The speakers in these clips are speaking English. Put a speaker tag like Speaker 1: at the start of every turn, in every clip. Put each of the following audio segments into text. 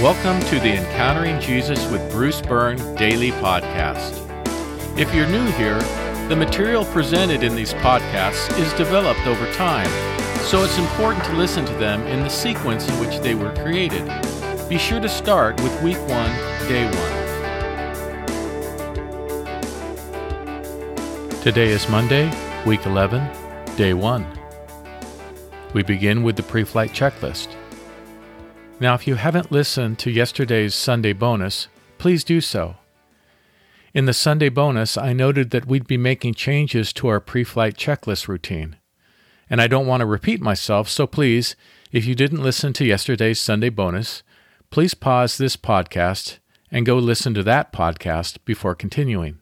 Speaker 1: Welcome to the Encountering Jesus with Bruce Byrne daily podcast. If you're new here, the material presented in these podcasts is developed over time, so it's important to listen to them in the sequence in which they were created. Be sure to start with week 1, day 1. Today is Monday, week 11, day 1. We begin with the pre flight checklist. Now, if you haven't listened to yesterday's Sunday bonus, please do so. In the Sunday bonus, I noted that we'd be making changes to our pre flight checklist routine. And I don't want to repeat myself, so please, if you didn't listen to yesterday's Sunday bonus, please pause this podcast and go listen to that podcast before continuing.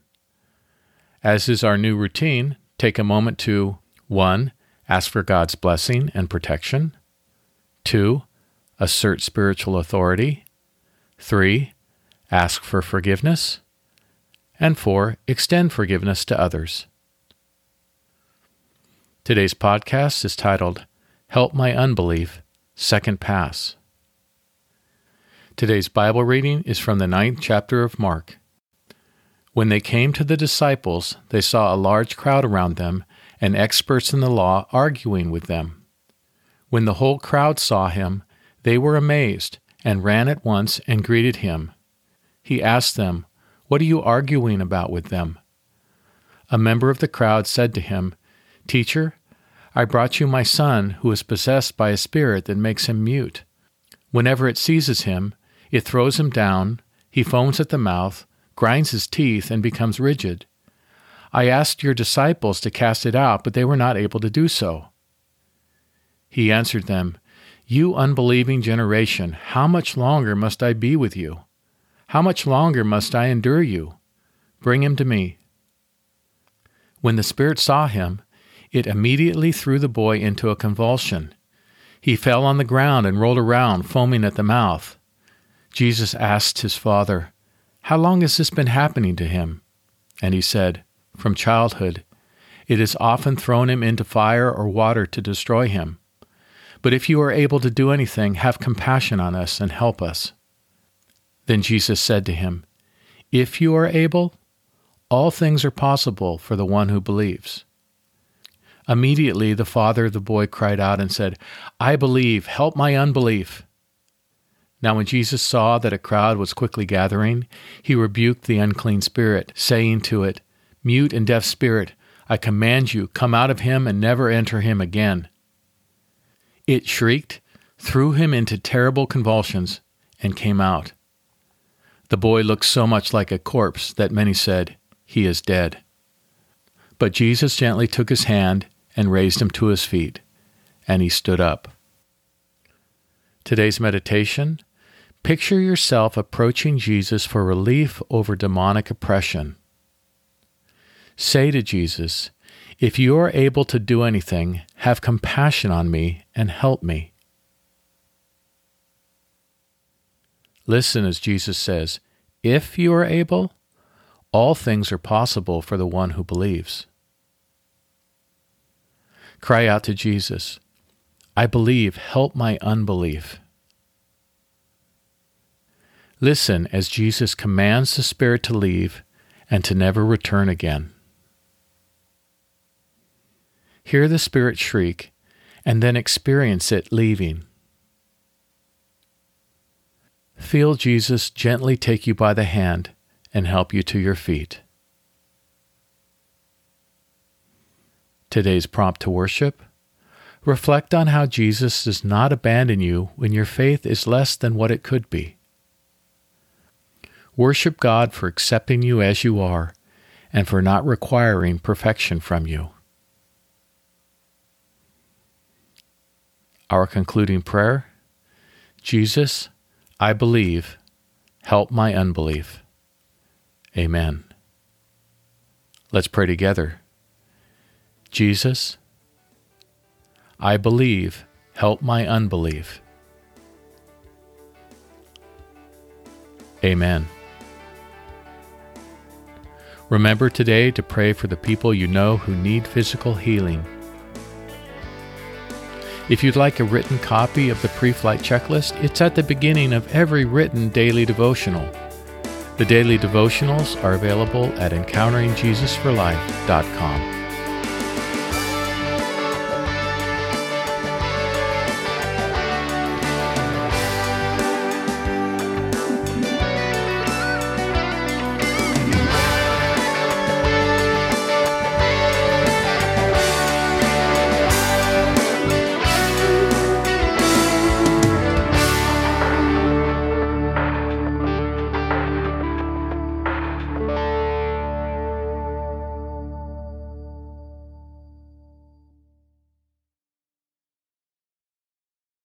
Speaker 1: As is our new routine, take a moment to 1. Ask for God's blessing and protection. 2 assert spiritual authority. Three, ask for forgiveness. And four, extend forgiveness to others. Today's podcast is titled Help My Unbelief, Second Pass. Today's Bible reading is from the ninth chapter of Mark. When they came to the disciples, they saw a large crowd around them and experts in the law arguing with them. When the whole crowd saw him, they were amazed and ran at once and greeted him. He asked them, What are you arguing about with them? A member of the crowd said to him, Teacher, I brought you my son who is possessed by a spirit that makes him mute. Whenever it seizes him, it throws him down, he foams at the mouth, grinds his teeth, and becomes rigid. I asked your disciples to cast it out, but they were not able to do so. He answered them, you unbelieving generation, how much longer must I be with you? How much longer must I endure you? Bring him to me. When the Spirit saw him, it immediately threw the boy into a convulsion. He fell on the ground and rolled around, foaming at the mouth. Jesus asked his father, How long has this been happening to him? And he said, From childhood. It has often thrown him into fire or water to destroy him. But if you are able to do anything, have compassion on us and help us. Then Jesus said to him, If you are able, all things are possible for the one who believes. Immediately the father of the boy cried out and said, I believe, help my unbelief. Now when Jesus saw that a crowd was quickly gathering, he rebuked the unclean spirit, saying to it, Mute and deaf spirit, I command you, come out of him and never enter him again. It shrieked, threw him into terrible convulsions, and came out. The boy looked so much like a corpse that many said, He is dead. But Jesus gently took his hand and raised him to his feet, and he stood up. Today's meditation Picture yourself approaching Jesus for relief over demonic oppression. Say to Jesus, if you are able to do anything, have compassion on me and help me. Listen as Jesus says, If you are able, all things are possible for the one who believes. Cry out to Jesus, I believe, help my unbelief. Listen as Jesus commands the Spirit to leave and to never return again. Hear the Spirit shriek, and then experience it leaving. Feel Jesus gently take you by the hand and help you to your feet. Today's prompt to worship reflect on how Jesus does not abandon you when your faith is less than what it could be. Worship God for accepting you as you are and for not requiring perfection from you. Our concluding prayer Jesus, I believe, help my unbelief. Amen. Let's pray together. Jesus, I believe, help my unbelief. Amen. Remember today to pray for the people you know who need physical healing If you'd like a written copy of the pre flight checklist, it's at the beginning of every written daily devotional. The daily devotionals are available at encounteringjesusforlife.com.